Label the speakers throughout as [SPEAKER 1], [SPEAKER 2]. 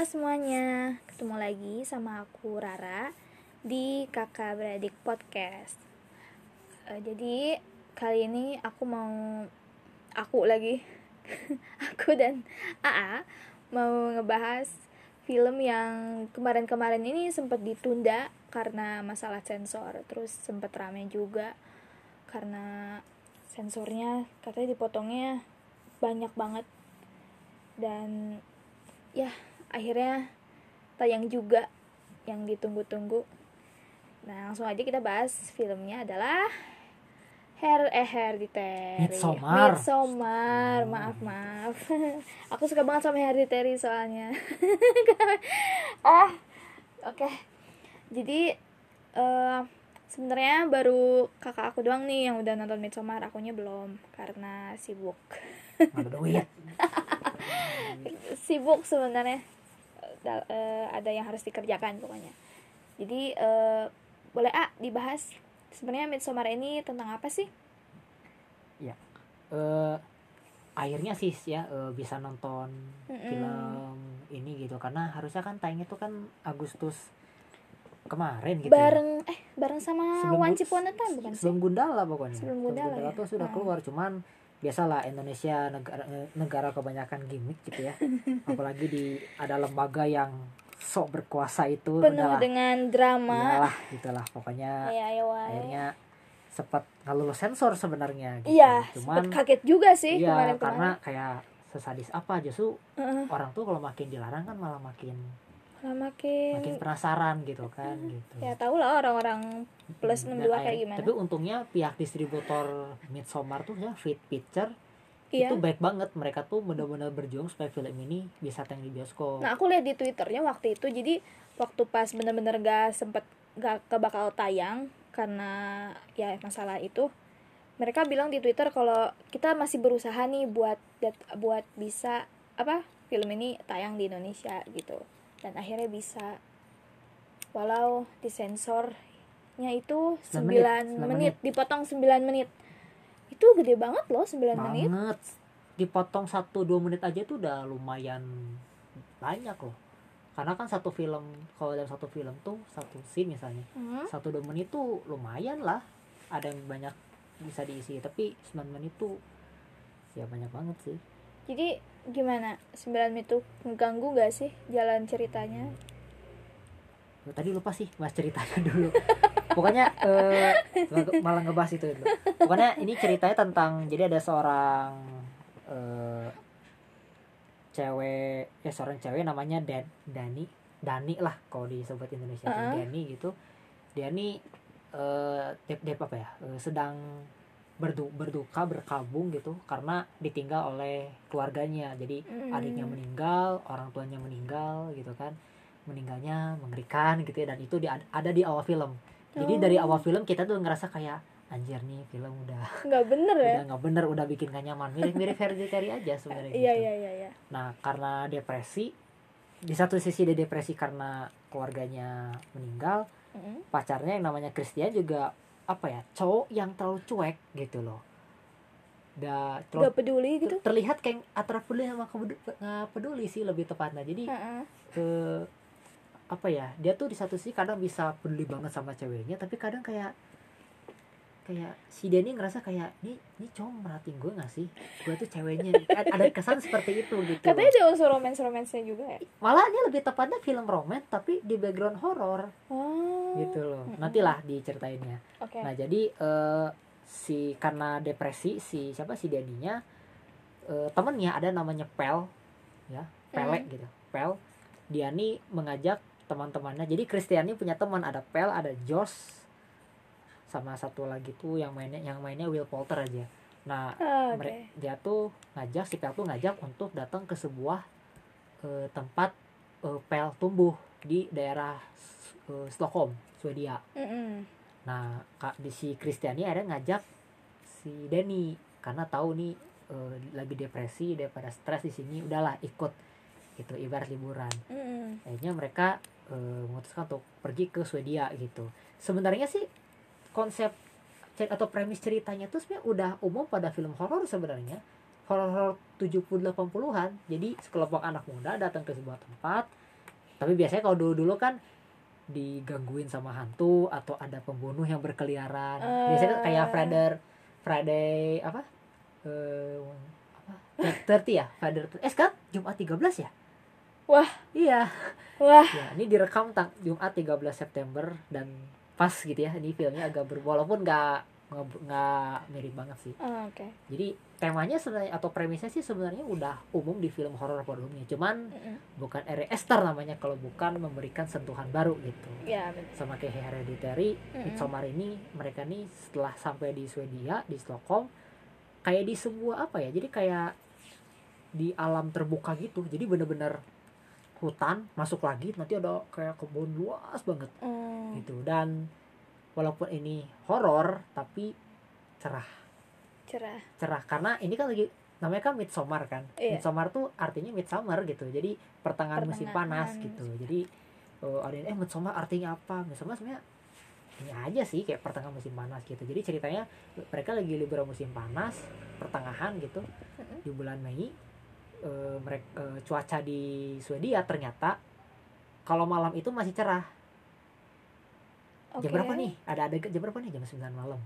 [SPEAKER 1] semuanya, ketemu lagi sama aku Rara di Kakak Beradik Podcast. Eh, jadi kali ini aku mau aku lagi, aku dan AA mau ngebahas film yang kemarin-kemarin ini sempat ditunda karena masalah sensor, terus sempat rame juga karena sensornya katanya dipotongnya banyak banget. Dan ya akhirnya tayang juga yang ditunggu-tunggu. Nah langsung aja kita bahas filmnya adalah Her eh Hereditary
[SPEAKER 2] Midsommar.
[SPEAKER 1] Midsommar maaf maaf. Aku suka banget sama Hereditary soalnya. Ah oke. Jadi eh sebenarnya baru kakak aku doang nih yang udah nonton Midsommar. Akunya belum karena sibuk.
[SPEAKER 2] Nggak ada duit.
[SPEAKER 1] Sibuk sebenarnya Eh, ada yang harus dikerjakan pokoknya jadi eh, boleh ah dibahas sebenarnya Midsommar ini tentang apa sih
[SPEAKER 2] eh akhirnya sih ya eh, bisa nonton
[SPEAKER 1] Mm-mm.
[SPEAKER 2] film ini gitu karena harusnya kan tayangnya tuh kan Agustus kemarin gitu ya.
[SPEAKER 1] bareng eh bareng sama
[SPEAKER 2] Sebelum-
[SPEAKER 1] a Time bukan sih
[SPEAKER 2] sebelum Gundala pokoknya
[SPEAKER 1] Sebelum Gundala ya?
[SPEAKER 2] tuh sudah
[SPEAKER 1] Hmm.
[SPEAKER 2] keluar cuman biasalah Indonesia negara negara kebanyakan gimmick gitu ya. Apalagi di ada lembaga yang sok berkuasa itu
[SPEAKER 1] penuh
[SPEAKER 2] udahlah.
[SPEAKER 1] dengan drama.
[SPEAKER 2] Iyalah gitulah pokoknya
[SPEAKER 1] ya ayo wae.
[SPEAKER 2] akhirnya sempat nggak lulus sensor sebenarnya gitu.
[SPEAKER 1] iya
[SPEAKER 2] cuman
[SPEAKER 1] kaget juga sih
[SPEAKER 2] iya
[SPEAKER 1] kemarin
[SPEAKER 2] karena
[SPEAKER 1] kemarin
[SPEAKER 2] kayak sesadis apa justru orang tuh kalau makin dilarang kan malah makin
[SPEAKER 1] makin
[SPEAKER 2] makin penasaran gitu kan gitu.
[SPEAKER 1] Ya tau lah orang-orang plus
[SPEAKER 2] Dan
[SPEAKER 1] 62 kayak
[SPEAKER 2] akhir-
[SPEAKER 1] gimana.
[SPEAKER 2] tapi untungnya pihak distributor Midsommar tuh ya Fit Picture
[SPEAKER 1] iya.
[SPEAKER 2] itu baik banget. Mereka tuh benar-benar berjuang supaya film ini bisa tayang di bioskop.
[SPEAKER 1] Nah aku lihat di twitternya waktu itu jadi waktu pas bener-bener gak sempet gak kebakal tayang karena ya masalah itu mereka bilang di twitter kalau kita masih berusaha nih buat buat bisa apa film ini tayang di Indonesia gitu dan akhirnya bisa. Walau disensornya itu 9
[SPEAKER 2] 9
[SPEAKER 1] menit,
[SPEAKER 2] menit, 9 menit.
[SPEAKER 1] dipotong 9 menit. Itu gede banget loh 9 menit.
[SPEAKER 2] Banget dipotong satu dua menit aja tuh udah lumayan banyak loh. Karena kan satu film kalau dalam satu film tuh satu scene misalnya
[SPEAKER 1] Hmm.
[SPEAKER 2] satu dua menit tuh lumayan lah. Ada yang banyak bisa diisi tapi 9 menit tuh ya banyak banget sih.
[SPEAKER 1] Jadi gimana? 9 menit itu mengganggu gak sih jalan ceritanya?
[SPEAKER 2] Tadi lupa sih bahas ceritanya dulu pokoknya eh, malah ngebahas itu dulu. pokoknya ini ceritanya tentang jadi ada seorang eh, cewek ya seorang cewek namanya Dan Dani Dani lah kalau disebut Indonesia tuh
[SPEAKER 1] Uh-uh.
[SPEAKER 2] Dani gitu dia nih eh dep, dep apa ya eh, sedang berdu, berduka berkabung gitu karena ditinggal oleh keluarganya jadi
[SPEAKER 1] Mm.
[SPEAKER 2] adiknya meninggal orang tuanya meninggal gitu kan meninggalnya mengerikan gitu ya dan itu di, ada di awal film jadi
[SPEAKER 1] Oh.
[SPEAKER 2] dari awal film kita tuh ngerasa kayak anjir nih film udah
[SPEAKER 1] Nggak bener ya?
[SPEAKER 2] udah nggak bener udah bikin gak nyaman mirip mirip Hereditary aja sebenarnya
[SPEAKER 1] Iya
[SPEAKER 2] gitu.
[SPEAKER 1] iya iya iya.
[SPEAKER 2] nah karena depresi di satu sisi dia depresi karena keluarganya meninggal
[SPEAKER 1] Mm.
[SPEAKER 2] pacarnya yang namanya Christian juga apa ya cowok yang terlalu cuek gitu loh udah terlalu
[SPEAKER 1] Nggak peduli gitu?
[SPEAKER 2] ter- terlihat kayak antara peduli sama nggak peduli sih lebih tepatnya jadi
[SPEAKER 1] Heeh.
[SPEAKER 2] ke apa ya dia tuh di satu sisi kadang bisa peduli banget sama ceweknya tapi kadang kayak kayak si Denny ngerasa kayak nih nih cowok merhatiin gue gak sih gue tuh ceweknya Kan ada kesan seperti itu gitu.
[SPEAKER 1] Katanya ada unsur romance-romansnya juga ya?
[SPEAKER 2] malah ini lebih tepatnya film romance tapi di background horor
[SPEAKER 1] Oh.
[SPEAKER 2] gitu loh
[SPEAKER 1] Mm-mm.
[SPEAKER 2] nantilah diceritainnya
[SPEAKER 1] Oke.
[SPEAKER 2] Nah jadi eh, si karena depresi si siapa si Daninya eh, temennya ada namanya Pel ya Pele
[SPEAKER 1] Hmm.
[SPEAKER 2] gitu Pel dia nih mengajak teman-temannya jadi Kristiani punya teman ada Pel ada Josh sama satu lagi tuh yang mainnya yang mainnya Will Poulter aja nah
[SPEAKER 1] Ah, Oke.
[SPEAKER 2] mere- dia tuh ngajak si Pel tuh ngajak untuk datang ke sebuah eh, tempat eh, Pel tumbuh di daerah eh, Stockholm Swedia
[SPEAKER 1] Mm-mm.
[SPEAKER 2] Nah, Kak di si Kristiani akhirnya ngajak si Denny karena tahu nih eh, lagi depresi daripada stres di sini udahlah ikut gitu ibarat liburan.
[SPEAKER 1] Mm-mm.
[SPEAKER 2] Akhirnya mereka eh, memutuskan untuk pergi ke Swedia gitu. Sebenarnya sih konsep atau premis ceritanya tuh sebenarnya udah umum pada film horor sebenarnya. Horor-horor 70 80-an. Jadi sekelompok anak muda datang ke sebuah tempat tapi biasanya kalau dulu dulu kan digangguin sama hantu atau ada pembunuh yang berkeliaran biasanya tuh kayak
[SPEAKER 1] Eh.
[SPEAKER 2] Friday Friday apa eh apa 30 ya Friday eh sekarang Jumat 13 ya
[SPEAKER 1] Wah.
[SPEAKER 2] iya
[SPEAKER 1] Wah.
[SPEAKER 2] ya ini direkam tang Jumat 13 September dan pas gitu ya ini filmnya agak ber walaupun nggak nggak- mirip banget sih
[SPEAKER 1] Oh, Oke.
[SPEAKER 2] jadi temanya sebenarnya atau premisnya sih sebenarnya udah umum di film horor pada umumnya cuman
[SPEAKER 1] Mm-mm.
[SPEAKER 2] bukan Ari Esther namanya kalau bukan memberikan sentuhan baru gitu
[SPEAKER 1] Ya benar.
[SPEAKER 2] sama kayak Hereditary
[SPEAKER 1] Mm-mm.
[SPEAKER 2] Midsommar ini mereka nih setelah sampai di Swedia di Stockholm kayak di sebuah apa ya jadi kayak di alam terbuka gitu jadi bener-bener hutan masuk lagi nanti ada kayak kebun luas banget.
[SPEAKER 1] Hmm.
[SPEAKER 2] gitu. Dan walaupun ini horor tapi cerah.
[SPEAKER 1] Cerah.
[SPEAKER 2] cerah karena ini kan lagi namanya kan midsummer kan?
[SPEAKER 1] Iya.
[SPEAKER 2] midsummer tuh artinya midsummer gitu. Jadi pertengahan, musim
[SPEAKER 1] Pertengahan
[SPEAKER 2] panas gitu. jadi eh, ada yang eh midsummer artinya apa? Midsummer sebenarnya ini aja sih kayak pertengahan musim panas gitu. Jadi ceritanya mereka lagi liburan musim panas pertengahan gitu
[SPEAKER 1] Mm-mm.
[SPEAKER 2] di bulan Mei mereka cuaca di Swedia ternyata kalau malam itu masih cerah. Jam
[SPEAKER 1] Oke.
[SPEAKER 2] berapa nih? Ada ada jam berapa nih? Jam 9 malam.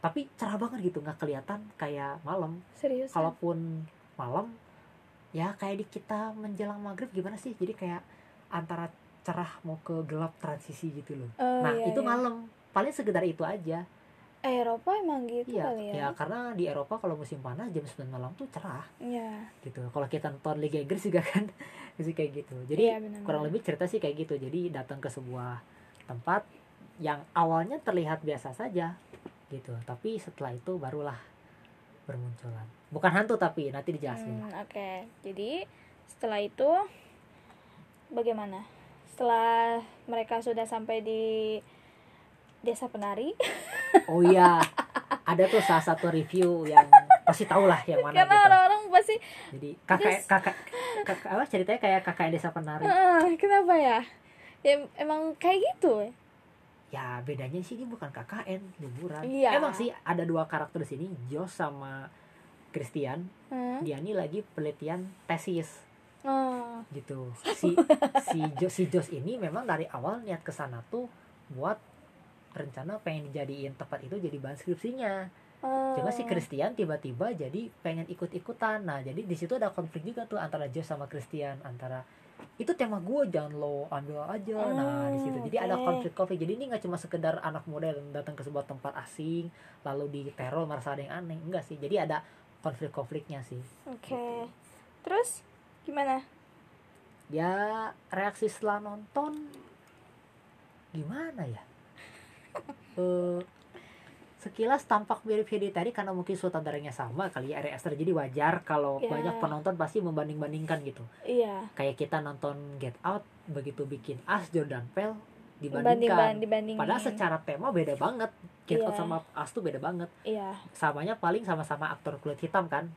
[SPEAKER 2] Tapi cerah banget gitu nggak kelihatan kayak malam.
[SPEAKER 1] Serius?
[SPEAKER 2] kalaupun malam ya kayak di kita menjelang maghrib gimana sih? Jadi kayak antara cerah mau ke gelap transisi gitu loh.
[SPEAKER 1] Oh,
[SPEAKER 2] nah
[SPEAKER 1] iya,
[SPEAKER 2] itu
[SPEAKER 1] iya.
[SPEAKER 2] malam. Paling sekedar itu aja
[SPEAKER 1] Eropa emang gitu
[SPEAKER 2] iya
[SPEAKER 1] kali
[SPEAKER 2] ya
[SPEAKER 1] ya?
[SPEAKER 2] karena di Eropa kalau musim panas jam 9 malam tuh cerah
[SPEAKER 1] Iya.
[SPEAKER 2] gitu kalau kita nonton Liga Inggris juga kan sih kayak gitu jadi
[SPEAKER 1] Iya, benar-benar.
[SPEAKER 2] kurang lebih cerita sih kayak gitu jadi datang ke sebuah tempat yang awalnya terlihat biasa saja gitu tapi setelah itu barulah bermunculan bukan hantu tapi nanti dijelasin
[SPEAKER 1] Hmm, Oke, jadi setelah itu bagaimana? Setelah mereka sudah sampai di desa penari,
[SPEAKER 2] oh iya ada tuh salah satu review yang pasti tau lah yang mana
[SPEAKER 1] karena
[SPEAKER 2] gitu
[SPEAKER 1] orang-orang pasti,
[SPEAKER 2] jadi kakak
[SPEAKER 1] Terus-
[SPEAKER 2] kakak kakak apa ceritanya kayak kakak desa penari
[SPEAKER 1] "Ah, kenapa ya? Ya emang kayak gitu.
[SPEAKER 2] ya bedanya sih ini bukan KKN liburan
[SPEAKER 1] Iya.
[SPEAKER 2] emang sih ada dua karakter di sini Josh sama Christian
[SPEAKER 1] Hmm?
[SPEAKER 2] dia ini lagi penelitian tesis
[SPEAKER 1] Oh,
[SPEAKER 2] gitu si si Jos si Jos ini memang dari awal niat ke sana tuh buat rencana pengen dijadiin tempat itu jadi bahan skripsinya.
[SPEAKER 1] Oh.
[SPEAKER 2] cuma si Christian tiba-tiba jadi pengen ikut-ikutan. Nah jadi di situ ada konflik juga tuh antara Jos sama Christian antara itu tema gue jangan lo ambil aja. Nah di situ. Jadi ada
[SPEAKER 1] oke.
[SPEAKER 2] konflik-konflik. Jadi ini nggak cuma sekedar anak muda yang datang ke sebuah tempat asing lalu diteror merasa ada yang aneh. Enggak sih. Jadi ada konflik-konfliknya sih.
[SPEAKER 1] Oke. Terus gimana?
[SPEAKER 2] ya reaksi setelah nonton gimana ya Eh, sekilas tampak mirip Hereditary karena mungkin sutradaranya sama kali ya Ari Aster jadi wajar kalau
[SPEAKER 1] Ya.
[SPEAKER 2] banyak penonton pasti membanding-bandingkan gitu
[SPEAKER 1] Iya.
[SPEAKER 2] kayak kita nonton Get Out begitu bikin As Jordan
[SPEAKER 1] Dibanding
[SPEAKER 2] dibandingkan
[SPEAKER 1] dibandingin.
[SPEAKER 2] padahal secara tema beda banget Get Out
[SPEAKER 1] Iya.
[SPEAKER 2] sama As tuh beda banget
[SPEAKER 1] Iya,
[SPEAKER 2] samanya paling sama-sama aktor kulit hitam kan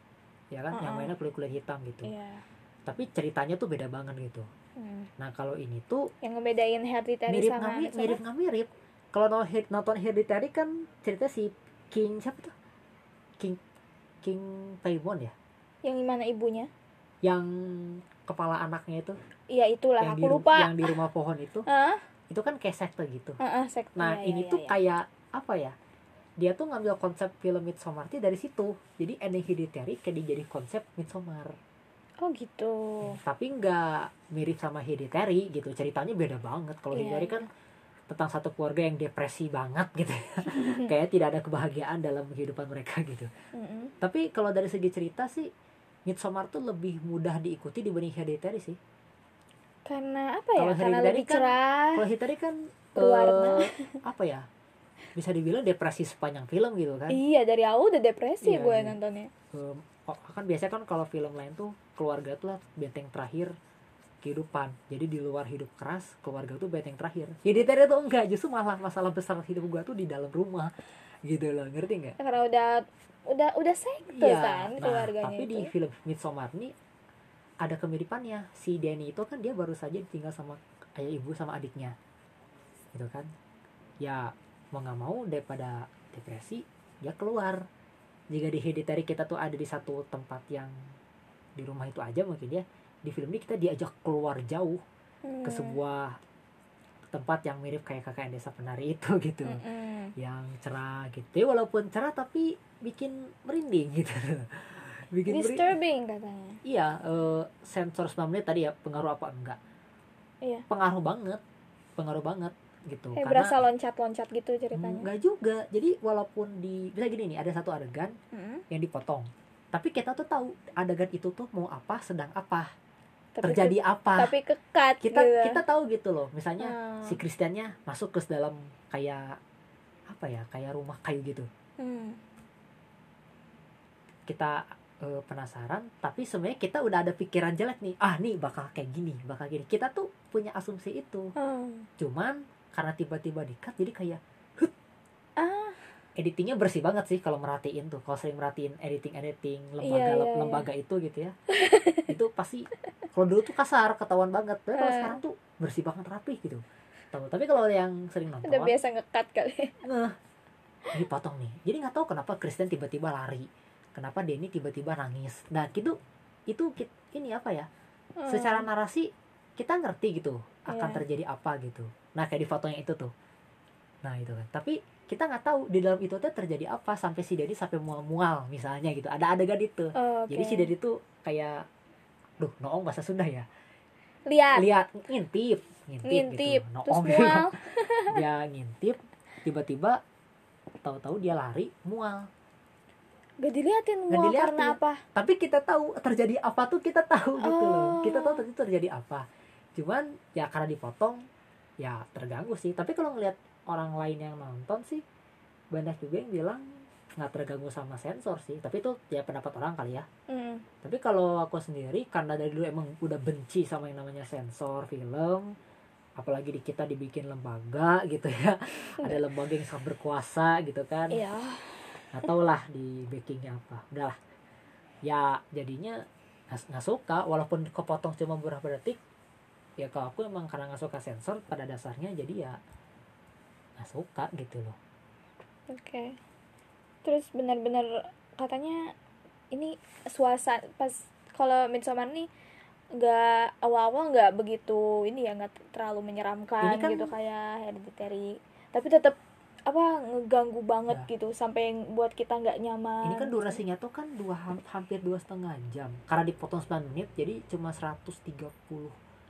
[SPEAKER 2] ya kan yang
[SPEAKER 1] Uh-uh.
[SPEAKER 2] mainnya kulit kulit hitam gitu
[SPEAKER 1] iya.
[SPEAKER 2] tapi ceritanya tuh beda banget gitu
[SPEAKER 1] Hmm.
[SPEAKER 2] nah kalau ini tuh
[SPEAKER 1] Yang ngebedain Hereditary
[SPEAKER 2] mirip
[SPEAKER 1] sama
[SPEAKER 2] mirip mirip kalau no- he- nonton Hereditary kan cerita si King siapa tuh King King Paimon ya
[SPEAKER 1] Yang mana ibunya?
[SPEAKER 2] yang kepala anaknya itu
[SPEAKER 1] Iya itulah,
[SPEAKER 2] yang di
[SPEAKER 1] aku
[SPEAKER 2] ru-
[SPEAKER 1] lupa.
[SPEAKER 2] yang di rumah pohon itu
[SPEAKER 1] Hah?
[SPEAKER 2] itu kan kayak sekte gitu
[SPEAKER 1] Heeh, sekte.
[SPEAKER 2] nah
[SPEAKER 1] Iya,
[SPEAKER 2] ini
[SPEAKER 1] iya,
[SPEAKER 2] tuh
[SPEAKER 1] iya.
[SPEAKER 2] kayak apa ya dia tuh ngambil konsep film Midsommar dari situ jadi ending Hereditary kayak dijadi konsep Midsommar
[SPEAKER 1] Oh gitu.
[SPEAKER 2] tapi nggak mirip sama Hereditary gitu ceritanya beda banget kalau
[SPEAKER 1] Iya,
[SPEAKER 2] Hereditary
[SPEAKER 1] iya.
[SPEAKER 2] kan tentang satu keluarga yang depresi banget gitu ya. kayak tidak ada kebahagiaan dalam kehidupan mereka gitu
[SPEAKER 1] Mm-mm.
[SPEAKER 2] tapi kalau dari segi cerita sih Midsommar tuh lebih mudah diikuti dibanding Hereditary sih
[SPEAKER 1] Karena apa ya?
[SPEAKER 2] Kalau
[SPEAKER 1] Karena lebih
[SPEAKER 2] kan-
[SPEAKER 1] cerah.
[SPEAKER 2] kalau Hereditary kan
[SPEAKER 1] Berwarna.
[SPEAKER 2] eh, apa ya bisa dibilang depresi sepanjang film gitu kan
[SPEAKER 1] Iya dari awal udah depresi
[SPEAKER 2] Iya,
[SPEAKER 1] gue
[SPEAKER 2] iya.
[SPEAKER 1] nontonnya.
[SPEAKER 2] Oh, kan biasanya kan kalau film lain tuh keluarga tuh lah benteng terakhir kehidupan. Jadi di luar hidup keras keluarga tuh benteng terakhir. Hereditary tuh enggak justru malah masalah besar hidup gua tuh di dalam rumah. Gitu loh ngerti nggak?
[SPEAKER 1] Karena udah udah udah sekte kan
[SPEAKER 2] nah,
[SPEAKER 1] keluarganya
[SPEAKER 2] tapi
[SPEAKER 1] itu.
[SPEAKER 2] di film Midsommar nih ada kemiripannya. Si Danny itu kan dia baru saja tinggal sama ayah ibu sama adiknya. Gitu kan? Ya mau nggak mau daripada depresi dia keluar. Jika di Hereditary kita tuh ada di satu tempat yang di rumah itu aja mungkin ya di film ini kita diajak keluar jauh ke
[SPEAKER 1] Hmm.
[SPEAKER 2] sebuah tempat yang mirip kayak KKN Desa Penari itu gitu.
[SPEAKER 1] Mm-mm.
[SPEAKER 2] yang cerah gitu. Walaupun cerah tapi bikin merinding gitu. Bikin merinding
[SPEAKER 1] disturbing katanya.
[SPEAKER 2] Iya eh, sensor 9 menit tadi ya pengaruh apa? Enggak.
[SPEAKER 1] Iya.
[SPEAKER 2] Pengaruh banget. Pengaruh banget gitu.
[SPEAKER 1] Kayak berasa loncat-loncat gitu ceritanya.
[SPEAKER 2] Enggak juga. Jadi walaupun di bisa gini nih ada satu adegan
[SPEAKER 1] Mm-mm.
[SPEAKER 2] yang dipotong. Tapi kita tuh tahu adegan itu tuh mau apa sedang apa
[SPEAKER 1] tapi
[SPEAKER 2] terjadi
[SPEAKER 1] ke-
[SPEAKER 2] apa
[SPEAKER 1] tapi kekat
[SPEAKER 2] kita
[SPEAKER 1] gitu.
[SPEAKER 2] kita tahu gitu loh misalnya
[SPEAKER 1] Hmm.
[SPEAKER 2] si Kristiannya masuk ke dalam kayak apa ya kayak rumah kayu gitu
[SPEAKER 1] Hmm.
[SPEAKER 2] kita eh, penasaran tapi sebenarnya kita udah ada pikiran jelek nih ah nih bakal kayak gini bakal gini kita tuh punya asumsi itu
[SPEAKER 1] Hmm.
[SPEAKER 2] cuman karena tiba-tiba dikat jadi kayak editingnya bersih banget sih kalau merhatiin tuh. Kalau sering merhatiin editing editing lembaga
[SPEAKER 1] Iya, iya, iya.
[SPEAKER 2] lembaga itu gitu ya. Itu pasti kalau dulu tuh kasar ketahuan banget. Tapi kalau
[SPEAKER 1] Eh.
[SPEAKER 2] sekarang tuh bersih banget rapi gitu. Tahu tapi kalau yang sering nonton
[SPEAKER 1] udah biasa ngekat kali.
[SPEAKER 2] Ngeh ini potong nih. Jadi nggak tahu kenapa Kristen tiba-tiba lari. Kenapa Denny tiba-tiba nangis. Nah gitu itu ini apa ya?
[SPEAKER 1] Hmm.
[SPEAKER 2] secara narasi kita ngerti gitu akan
[SPEAKER 1] Iya.
[SPEAKER 2] terjadi apa gitu. Nah kayak di fotonya itu tuh nah itu kan. Tapi kita nggak tahu di dalam itu tuh terjadi apa sampai si Denny sampai mual-mual misalnya gitu. Ada adegan itu.
[SPEAKER 1] Oh,
[SPEAKER 2] jadi
[SPEAKER 1] oke.
[SPEAKER 2] si Denny tuh kayak duh noong bahasa Sunda ya?
[SPEAKER 1] Lihat.
[SPEAKER 2] Lihat ngintip ngintip,
[SPEAKER 1] ngintip
[SPEAKER 2] gitu
[SPEAKER 1] terus
[SPEAKER 2] noong
[SPEAKER 1] mual.
[SPEAKER 2] Dia ngintip tiba-tiba tahu-tahu dia lari mual.
[SPEAKER 1] Gak diliatin mual
[SPEAKER 2] diliatin.
[SPEAKER 1] karena apa?
[SPEAKER 2] Tapi kita tahu terjadi apa tuh kita tahu gitu loh.
[SPEAKER 1] Oh.
[SPEAKER 2] kita tahu terjadi terjadi apa. Cuman ya karena dipotong ya terganggu sih. Tapi kalau ngelihat orang lain yang nonton sih banyak juga yang bilang nggak terganggu sama sensor sih. Tapi itu ya pendapat orang kali ya.
[SPEAKER 1] Hmm.
[SPEAKER 2] tapi kalau aku sendiri karena dari dulu emang udah benci sama yang namanya sensor film apalagi di kita dibikin lembaga gitu ya. Ada lembaga yang sangat berkuasa gitu kan.
[SPEAKER 1] Iya.
[SPEAKER 2] Nggak tau lah di backingnya apa. Udahlah ya jadinya nggak suka. Walaupun kepotong cuma beberapa detik ya kalau aku emang karena nggak suka sensor pada dasarnya jadi ya nggak suka gitu loh.
[SPEAKER 1] Oke. Terus benar-benar katanya ini suasana pas kalau Midsommar nih nggak awal-awal nggak begitu ini ya nggak terlalu menyeramkan
[SPEAKER 2] Ini kan-
[SPEAKER 1] gitu kayak hereditary. Tapi tetap apa ngeganggu banget
[SPEAKER 2] Ya.
[SPEAKER 1] gitu sampai yang buat kita nggak nyaman
[SPEAKER 2] ini kan durasinya tuh kan dua ham- hampir dua setengah jam. Karena dipotong 9 menit jadi cuma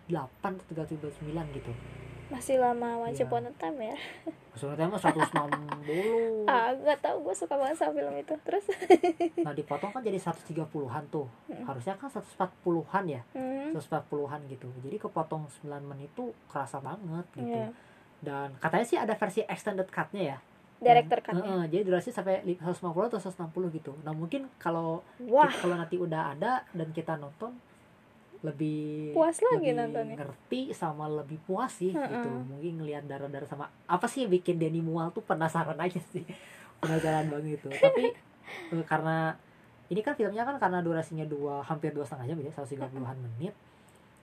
[SPEAKER 2] 138 atau 39 gitu.
[SPEAKER 1] Masih lama Once
[SPEAKER 2] Iya.
[SPEAKER 1] Upon a Time ya.
[SPEAKER 2] Maksudnya mah 160
[SPEAKER 1] ah nggak tahu gue suka banget sama film itu. Terus?
[SPEAKER 2] Nah dipotong kan jadi 130-an tuh.
[SPEAKER 1] Mm.
[SPEAKER 2] harusnya kan 140-an ya.
[SPEAKER 1] Hmm,
[SPEAKER 2] 140-an gitu. Jadi kepotong 9 menit itu kerasa banget gitu.
[SPEAKER 1] Iya.
[SPEAKER 2] dan katanya sih ada versi extended cut-nya ya.
[SPEAKER 1] Director
[SPEAKER 2] Yang-
[SPEAKER 1] kan
[SPEAKER 2] Heeh, jadi durasi sampai li- 150 atau 160 gitu. Nah mungkin kalau kalau nanti udah ada dan kita nonton lebih
[SPEAKER 1] Puas lagi
[SPEAKER 2] lebih
[SPEAKER 1] nontonnya.
[SPEAKER 2] ngerti sama lebih puas sih gitu.
[SPEAKER 1] Heeh.
[SPEAKER 2] mungkin ngelihat darah-darah sama apa sih yang bikin Denny mual tuh penasaran aja sih. Penasaran banget itu tapi eh, karena ini kan filmnya kan karena durasinya dua hampir dua setengah jam ya 130-an menit.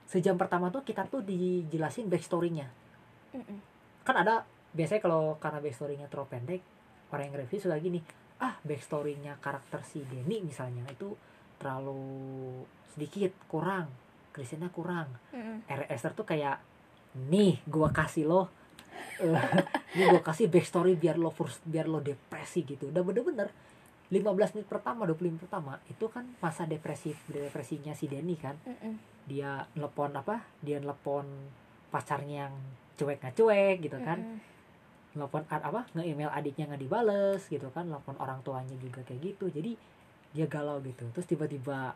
[SPEAKER 2] Sejam pertama tuh kita tuh dijelasin backstory-nya.
[SPEAKER 1] Mm-mm.
[SPEAKER 2] kan ada biasanya kalau karena backstory-nya terlalu pendek orang yang review suka gini ah backstory-nya karakter si Denny misalnya itu terlalu sedikit kurang Christiannya kurang.
[SPEAKER 1] Mm-mm.
[SPEAKER 2] R. Esther tuh kayak nih gua kasih lo eh, nih gua kasih backstory biar lo first, biar lo depresi gitu. Udah bener-bener 15 menit pertama 20 menit pertama itu kan masa depresi depresinya si Denny kan.
[SPEAKER 1] Mm-mm.
[SPEAKER 2] dia telepon apa? Dia telepon pacarnya yang cuek nggak cuek gitu kan.
[SPEAKER 1] Mm-mm.
[SPEAKER 2] telepon ad- apa? Nge-email adiknya nggak dibales gitu kan. Telepon orang tuanya juga kayak gitu. Jadi dia galau gitu. Terus tiba-tiba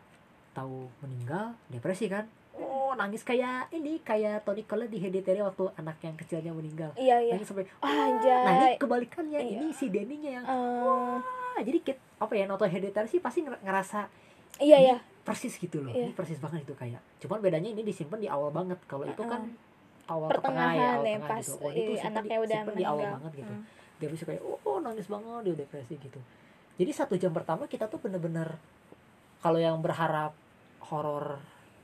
[SPEAKER 2] tahu meninggal depresi kan? Oh nangis kayak ini kayak Tony Collette di Hereditary waktu anak yang kecilnya meninggal.
[SPEAKER 1] Iya iya.
[SPEAKER 2] Nangis sampai
[SPEAKER 1] Ah,
[SPEAKER 2] nah ini kebalikannya.
[SPEAKER 1] Iya.
[SPEAKER 2] ini si Denny-nya yang
[SPEAKER 1] Eh,
[SPEAKER 2] ah jadi kit apa ya nonton Hereditary sih pasti nger- ngerasa
[SPEAKER 1] iya iya.
[SPEAKER 2] persis gitu loh.
[SPEAKER 1] Iya.
[SPEAKER 2] ini persis banget itu kayak cuman bedanya ini disimpan di awal banget. Kalau itu kan awal ke tengah ya
[SPEAKER 1] pertengahan
[SPEAKER 2] awal
[SPEAKER 1] ya
[SPEAKER 2] tengah
[SPEAKER 1] pas
[SPEAKER 2] gitu. Oh,
[SPEAKER 1] eh,
[SPEAKER 2] simpen
[SPEAKER 1] anaknya
[SPEAKER 2] di,
[SPEAKER 1] udah
[SPEAKER 2] simpen di awal
[SPEAKER 1] meninggal.
[SPEAKER 2] banget gitu.
[SPEAKER 1] Mm.
[SPEAKER 2] dia bisa kayak oh, oh, nangis banget dia depresi gitu. Jadi satu jam pertama kita tuh bener-bener kalau yang berharap horor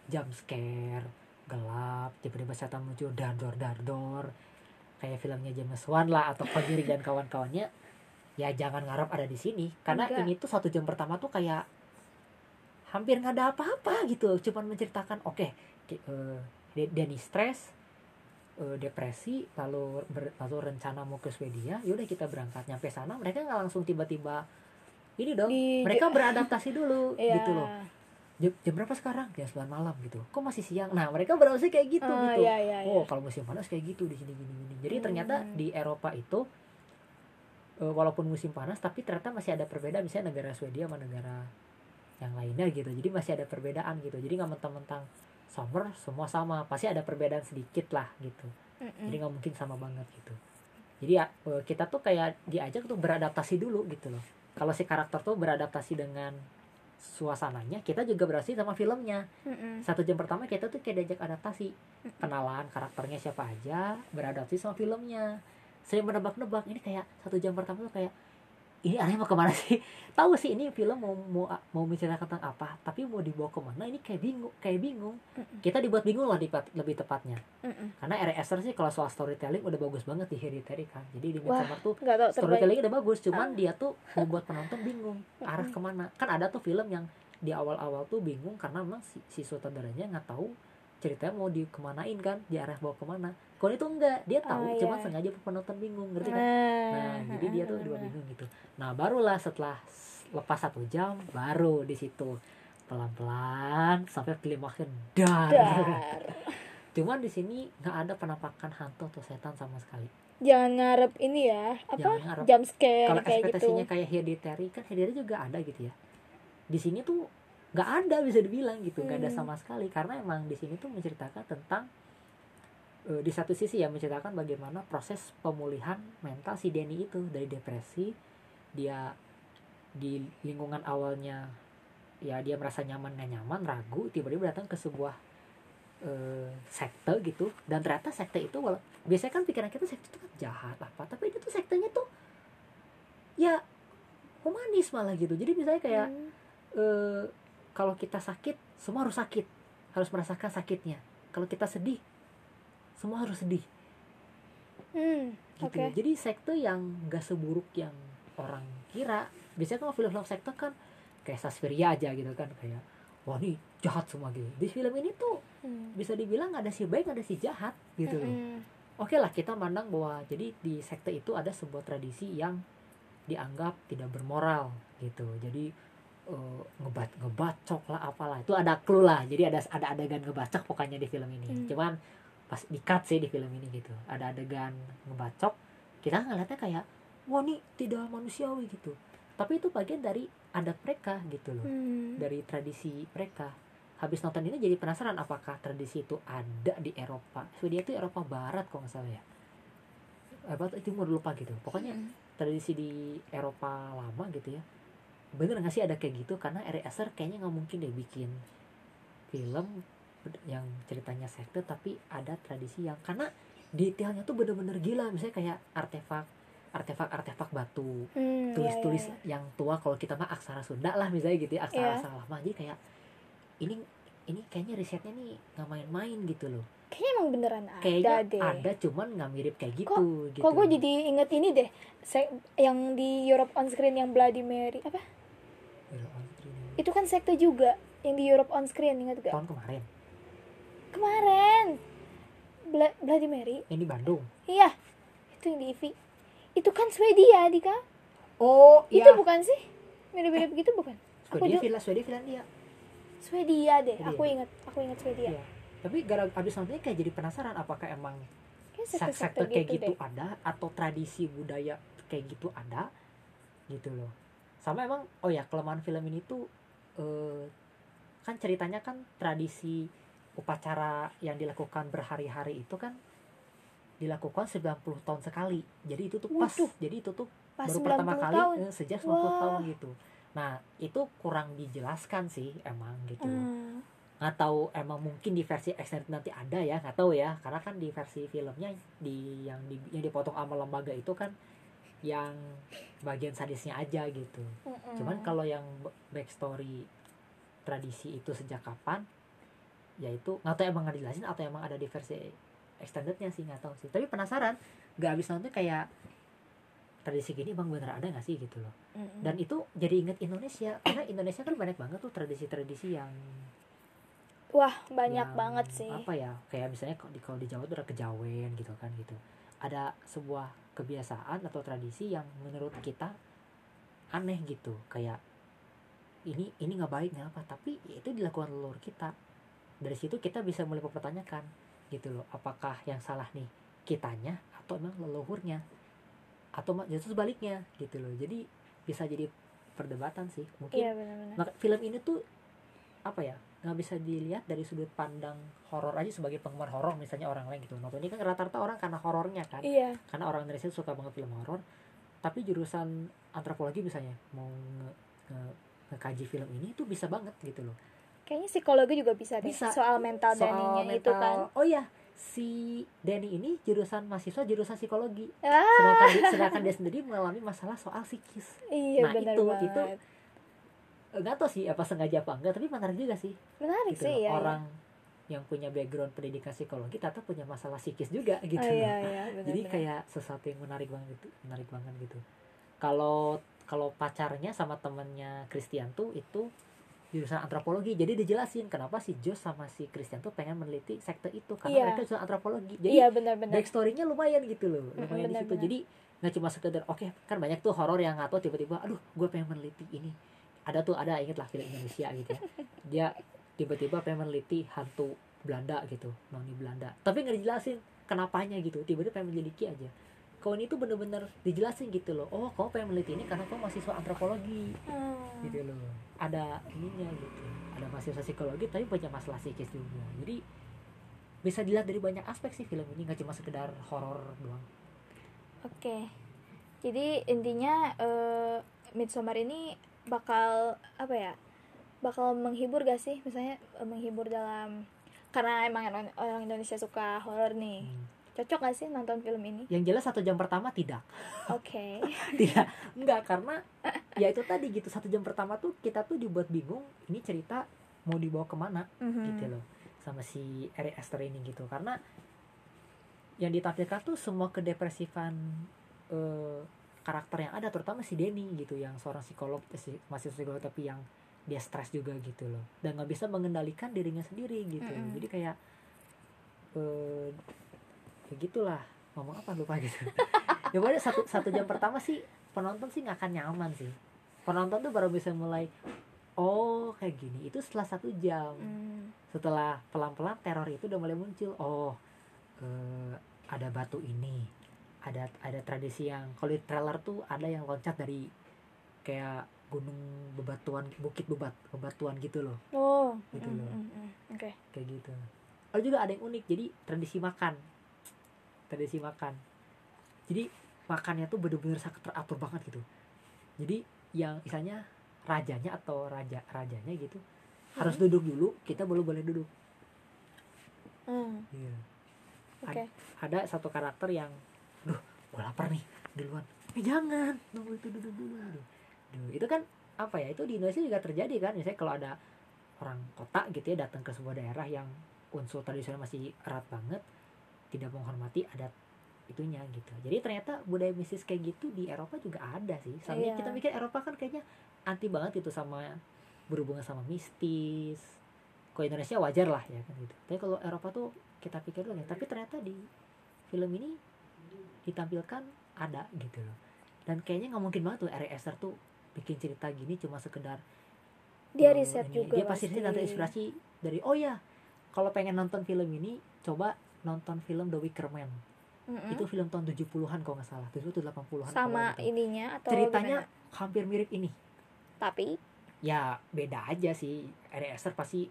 [SPEAKER 2] jump scare gelap tiba-tiba setan muncul dardor dardor kayak filmnya James Wan lah atau Conjuring dan kawan-kawannya. Ya jangan ngarap ada di sini. Karena
[SPEAKER 1] Enggak.
[SPEAKER 2] ini tuh satu jam pertama tuh kayak hampir nggak ada apa-apa gitu. Cuman menceritakan oke eh, De- Denny stres eh, depresi lalu ber- lalu rencana mau ke Swedia. Yaudah kita berangkat. Nyampe sana mereka nggak langsung tiba-tiba ini dong
[SPEAKER 1] Di-
[SPEAKER 2] mereka beradaptasi dulu
[SPEAKER 1] Iya.
[SPEAKER 2] gitu loh jam, jam berapa sekarang? Jam 9 malam gitu. Kok masih siang? Nah mereka beradaptasi kayak gitu
[SPEAKER 1] Ah,
[SPEAKER 2] gitu.
[SPEAKER 1] iya, iya, iya.
[SPEAKER 2] oh kalau musim panas kayak gitu di sini gini gini. Jadi ternyata
[SPEAKER 1] Hmm.
[SPEAKER 2] di Eropa itu eh, walaupun musim panas tapi ternyata masih ada perbedaan. Misalnya negara Swedia sama negara yang lainnya gitu. Jadi masih ada perbedaan gitu. Jadi nggak mentang-mentang summer semua sama. Pasti ada perbedaan sedikit lah gitu.
[SPEAKER 1] Mm-mm.
[SPEAKER 2] jadi nggak mungkin sama banget gitu. Jadi ya eh, kita tuh kayak diajak tuh beradaptasi dulu gitu loh. Kalau si karakter tuh beradaptasi dengan suasananya kita juga beradaptasi sama filmnya.
[SPEAKER 1] Mm-mm.
[SPEAKER 2] satu jam pertama kita tuh kayak diajak adaptasi. Kenalan karakternya siapa aja beradaptasi sama filmnya. Saya menebak-nebak. Ini kayak satu jam pertama tuh kayak ini aneh mau ke mana sih? Tahu sih ini film mau mau mau menceritakan tentang apa tapi mau dibawa ke mana? Ini kayak bingung kayak bingung.
[SPEAKER 1] Mm-mm.
[SPEAKER 2] kita dibuat bingung lah dipat- lebih tepatnya.
[SPEAKER 1] Mm-mm.
[SPEAKER 2] karena sih kalau soal storytelling udah bagus banget di Hereditary kan. Jadi di Midsommar tuh storytelling udah bagus cuman dia tuh membuat penonton bingung. Arah
[SPEAKER 1] ke
[SPEAKER 2] mana? Kan ada tuh film yang di awal-awal tuh bingung karena memang si, si sutradaranya nggak tahu ceritanya mau dikemanain kan di arah bawa ke mana kalau itu enggak. Dia tahu
[SPEAKER 1] Ah,
[SPEAKER 2] cuman
[SPEAKER 1] iya.
[SPEAKER 2] sengaja penonton bingung ngerti kan?
[SPEAKER 1] Nah,
[SPEAKER 2] nah jadi dia tuh dua bingung gitu. Nah barulah setelah lepas satu jam baru di situ. Pelan-pelan sampai klimaksnya dar.
[SPEAKER 1] Dar.
[SPEAKER 2] cuman di sini nggak ada penampakan hantu atau setan sama sekali.
[SPEAKER 1] Jangan ngarep ini ya apa?
[SPEAKER 2] Ngarep.
[SPEAKER 1] jump scare
[SPEAKER 2] kalau
[SPEAKER 1] kayak gitu.
[SPEAKER 2] ekspektasinya kayak hereditary kan hereditary juga ada gitu ya. Di sini tuh nggak ada bisa dibilang gitu. Nggak ada
[SPEAKER 1] Hmm.
[SPEAKER 2] sama sekali karena emang di sini tuh menceritakan tentang eh, di satu sisi ya menceritakan bagaimana proses pemulihan mental si Denny itu dari depresi dia di lingkungan awalnya ya dia merasa nyaman nggak nyaman ragu tiba-tiba datang ke sebuah eh, sekte gitu. Dan ternyata sekte itu wala- biasanya kan pikiran kita sekte itu kan jahat apa tapi itu tuh sektenya tuh ya humanis malah gitu. Jadi misalnya kayak
[SPEAKER 1] Hmm.
[SPEAKER 2] eh, kalau kita sakit semua harus sakit. Harus merasakan sakitnya. Kalau kita sedih semua harus sedih.
[SPEAKER 1] Hmm,
[SPEAKER 2] gitu
[SPEAKER 1] oke.
[SPEAKER 2] jadi sekte yang gak seburuk yang orang kira biasanya kalau film-film sekte kan kayak Sasfiria aja gitu kan kayak wah ini jahat semua gitu. Di film ini tuh
[SPEAKER 1] Hmm.
[SPEAKER 2] bisa dibilang ada si baik ada si jahat gitu loh.
[SPEAKER 1] Mm-mm.
[SPEAKER 2] oke lah kita mandang bahwa jadi di sekte itu ada sebuah tradisi yang dianggap tidak bermoral gitu. Jadi eh, ngebat ngebacok lah apalah. Itu ada clue lah. Jadi ada ada adegan ngebacok pokoknya di film ini.
[SPEAKER 1] Hmm.
[SPEAKER 2] cuman pas di cut sih di film ini gitu. Ada adegan ngebacok kita ngeliatnya kayak wah ini tidak manusiawi gitu. Tapi itu bagian dari adat mereka gitu loh.
[SPEAKER 1] Hmm.
[SPEAKER 2] dari tradisi mereka. Habis nonton ini jadi penasaran apakah tradisi itu ada di Eropa. Swedia itu Eropa Barat kalau nggak salah ya? Eropa Timur lupa gitu. Pokoknya
[SPEAKER 1] Mm.
[SPEAKER 2] tradisi di Eropa lama gitu ya. Bener nggak sih ada kayak gitu? Karena R.E. Esther kayaknya nggak mungkin deh bikin film yang ceritanya sekte tapi ada tradisi yang karena detailnya tuh bener-bener gila. Misalnya kayak artefak artefak artefak batu.
[SPEAKER 1] Hmm, iya,
[SPEAKER 2] tulis-tulis
[SPEAKER 1] iya, iya.
[SPEAKER 2] yang tua kalau kita mah aksara Sunda lah misalnya gitu ya aksara
[SPEAKER 1] Iya.
[SPEAKER 2] aksara lama jadi kayak ini ini kayaknya risetnya nih nggak main-main gitu loh.
[SPEAKER 1] Kayaknya emang beneran ada
[SPEAKER 2] kayaknya
[SPEAKER 1] deh.
[SPEAKER 2] ada cuman nggak mirip kayak gitu gitu
[SPEAKER 1] kok gue jadi inget ini deh. Yang di Europe on Screen yang Bloody Mary apa?
[SPEAKER 2] On Screen.
[SPEAKER 1] Itu kan sekte juga yang di Europe on Screen inget gak
[SPEAKER 2] tahun kemarin
[SPEAKER 1] kemarin. Bla- Bloody Mary.
[SPEAKER 2] Yang di Bandung?
[SPEAKER 1] Iya. Itu yang di IVI itu kan Swedia Dika.
[SPEAKER 2] Oh
[SPEAKER 1] itu
[SPEAKER 2] iya
[SPEAKER 1] bukan sih? Mirip-mirip gitu bukan? Aku
[SPEAKER 2] Swedia
[SPEAKER 1] juga-
[SPEAKER 2] Finlandia Swedia Finlandia.
[SPEAKER 1] Swedia deh
[SPEAKER 2] Swedia.
[SPEAKER 1] aku inget aku inget Swedia.
[SPEAKER 2] Iya. tapi gara abis nontonnya kayak jadi penasaran apakah emang
[SPEAKER 1] sekte-sekte
[SPEAKER 2] kayak
[SPEAKER 1] gitu,
[SPEAKER 2] gitu
[SPEAKER 1] deh.
[SPEAKER 2] ada atau tradisi budaya kayak gitu ada gitu loh. Sama emang oh ya kelemahan film ini tuh eh, kan ceritanya kan tradisi upacara yang dilakukan berhari-hari itu kan dilakukan 90 tahun sekali jadi itu tuh pas
[SPEAKER 1] Waduh.
[SPEAKER 2] jadi itu tuh
[SPEAKER 1] pas
[SPEAKER 2] baru
[SPEAKER 1] 90
[SPEAKER 2] pertama kali
[SPEAKER 1] tahun
[SPEAKER 2] eh, sejak 90
[SPEAKER 1] Wah.
[SPEAKER 2] tahun gitu nah itu kurang dijelaskan sih emang gitu
[SPEAKER 1] Hmm.
[SPEAKER 2] nggak tahu emang mungkin di versi extended nanti ada ya nggak tahu ya karena kan di versi filmnya di yang di yang dipotong sama lembaga itu kan yang bagian sadisnya aja gitu
[SPEAKER 1] Mm-mm.
[SPEAKER 2] cuman kalau yang backstory tradisi itu sejak kapan ya itu nggak tahu emang nggak dijelasin atau emang ada di versi extendednya sih nggak tahu sih. Tapi penasaran nggak habis nonton kayak tradisi gini bang bener ada nggak sih gitu loh.
[SPEAKER 1] Mm-mm.
[SPEAKER 2] dan itu jadi inget Indonesia karena Indonesia kan banyak banget tuh tradisi-tradisi yang
[SPEAKER 1] wah banyak
[SPEAKER 2] yang
[SPEAKER 1] banget sih.
[SPEAKER 2] apa ya kayak misalnya kalau di kalau di Jawa tuh ada kejawen gitu kan gitu. Ada sebuah kebiasaan atau tradisi yang menurut kita aneh gitu kayak ini ini nggak baik nggak apa? Tapi ya itu dilakukan leluhur kita dari situ kita bisa mulai mempertanyakan gitu loh apakah yang salah nih kitanya atau emang leluhurnya? Atau justru sebaliknya gitu loh. Jadi bisa jadi perdebatan sih. Mungkin
[SPEAKER 1] iya benar-benar.
[SPEAKER 2] maka film ini tuh apa ya nggak bisa dilihat dari sudut pandang horor aja sebagai penggemar horor misalnya orang lain gitu. Nonton ini kan rata-rata orang karena horornya kan.
[SPEAKER 1] Iya.
[SPEAKER 2] Karena orang Indonesia suka banget film horor. Tapi jurusan antropologi misalnya mau nge, nge- ngekaji film ini itu bisa banget gitu loh
[SPEAKER 1] kayaknya psikologi juga bisa deh
[SPEAKER 2] Bisa.
[SPEAKER 1] soal mental
[SPEAKER 2] soal
[SPEAKER 1] Daninya itu
[SPEAKER 2] mental.
[SPEAKER 1] kan.
[SPEAKER 2] Oh ya si Denny ini jurusan mahasiswa jurusan psikologi.
[SPEAKER 1] Ah.
[SPEAKER 2] Sedangkan dia, sedangkan dia sendiri mengalami masalah soal psikis.
[SPEAKER 1] Iya
[SPEAKER 2] Nah,
[SPEAKER 1] benar
[SPEAKER 2] itu-
[SPEAKER 1] banget.
[SPEAKER 2] itu nggak tahu sih apa sengaja apa enggak tapi menarik juga sih.
[SPEAKER 1] Menarik
[SPEAKER 2] gitu
[SPEAKER 1] sih
[SPEAKER 2] loh.
[SPEAKER 1] ya
[SPEAKER 2] orang yang punya background pendidikan psikologi ternyata punya masalah psikis juga gitu
[SPEAKER 1] oh, iya iya
[SPEAKER 2] jadi kayak sesuatu yang menarik banget gitu menarik banget gitu. Kalau kalau pacarnya sama temennya Christian tuh itu jurusan antropologi. Jadi dijelasin kenapa si Jos sama si Christian tuh pengen meneliti sekte itu karena
[SPEAKER 1] Iya.
[SPEAKER 2] mereka jurusan antropologi. Jadi
[SPEAKER 1] iya benar-benar
[SPEAKER 2] backstory-nya lumayan gitu loh lumayan di situ. jadi nggak cuma sekedar oke kan banyak tuh horor yang atau tiba-tiba aduh gue pengen meneliti ini. Ada tuh ada inget lah film Indonesia gitu ya. Dia tiba-tiba pengen meneliti hantu Belanda gitu noni Belanda. Tapi nggak dijelasin kenapanya gitu tiba-tiba pengen menyelidiki aja. Kalau ini tuh bener-bener dijelasin gitu loh oh kamu pengen meneliti ini karena kamu mahasiswa antropologi.
[SPEAKER 1] Hmm.
[SPEAKER 2] gitu loh ada ininya gitu ada mahasiswa psikologi tapi punya masalah psikis juga jadi bisa dilihat dari banyak aspek sih film ini nggak cuma sekedar horor doang
[SPEAKER 1] Oke, jadi intinya eh, Midsommar ini bakal apa ya? Bakal menghibur gak sih? Misalnya eh, menghibur dalam karena emang orang, orang Indonesia suka horor nih.
[SPEAKER 2] Hmm.
[SPEAKER 1] Cocok gak sih nonton film ini?
[SPEAKER 2] yang jelas satu jam pertama tidak
[SPEAKER 1] Oke.
[SPEAKER 2] tidak enggak karena ya itu tadi gitu satu jam pertama tuh kita tuh dibuat bingung ini cerita mau dibawa ke mana
[SPEAKER 1] Mhm.
[SPEAKER 2] gitu loh sama si Ari Aster ini gitu karena yang ditampilkan tuh semua kedepresifan eh, karakter yang ada terutama si Denny gitu yang seorang psikolog eh, si- masih psikolog tapi yang dia stres juga gitu loh dan nggak bisa mengendalikan dirinya sendiri gitu
[SPEAKER 1] Mm-mm.
[SPEAKER 2] jadi kayak eh ya gitulah ngomong apa lupa gitu ya pokoknya satu satu jam pertama sih penonton sih nggak akan nyaman sih penonton tuh baru bisa mulai oh kayak gini itu setelah satu jam
[SPEAKER 1] Hmm.
[SPEAKER 2] setelah pelan-pelan teror itu udah mulai muncul oh eh, ada batu ini ada ada tradisi yang kalau di trailer tuh ada yang loncat dari kayak gunung bebatuan bukit bebat bebatuan gitu loh
[SPEAKER 1] Oh.
[SPEAKER 2] Gitu
[SPEAKER 1] mm,
[SPEAKER 2] loh.
[SPEAKER 1] mm, mm. Oke.
[SPEAKER 2] kayak gitu ada juga ada yang unik jadi tradisi makan tradisi makan jadi makannya tuh bener-bener sangat teratur banget gitu jadi yang misalnya rajanya atau raja rajanya gitu harus
[SPEAKER 1] Hmm.
[SPEAKER 2] duduk dulu kita belum boleh duduk
[SPEAKER 1] Hmm.
[SPEAKER 2] Iya.
[SPEAKER 1] Oke.
[SPEAKER 2] ada satu karakter yang duh gue lapar nih duluan eh jangan nunggu itu duduk dulu Duh. Duh, itu kan apa ya itu di Indonesia juga terjadi kan misalnya kalau ada orang kota gitu ya datang ke sebuah daerah yang unsur tradisional masih erat banget tidak menghormati adat itunya gitu. Jadi ternyata budaya mistis kayak gitu di Eropa juga ada sih. Soalnya
[SPEAKER 1] Iya.
[SPEAKER 2] kita mikir Eropa kan kayaknya anti banget itu sama berhubungan sama mistis. Kalau Indonesia wajar lah ya kan gitu. Tapi kalau Eropa tuh kita pikir dulu nih tapi ternyata di film ini ditampilkan ada gitu loh. Dan kayaknya nggak mungkin banget tuh Ari Aster tuh bikin cerita gini cuma sekedar
[SPEAKER 1] Dia
[SPEAKER 2] eh,
[SPEAKER 1] riset
[SPEAKER 2] ini.
[SPEAKER 1] juga
[SPEAKER 2] dia pasti nanti inspirasi dari oh ya kalau pengen nonton film ini coba nonton film The Wicker Man.
[SPEAKER 1] Mm-mm.
[SPEAKER 2] itu film tahun 70-an kalau nggak salah. 70 80-an
[SPEAKER 1] sama ininya atau
[SPEAKER 2] ceritanya
[SPEAKER 1] gimana?
[SPEAKER 2] hampir mirip ini.
[SPEAKER 1] Tapi?
[SPEAKER 2] Ya beda aja sih. Ari Aster pasti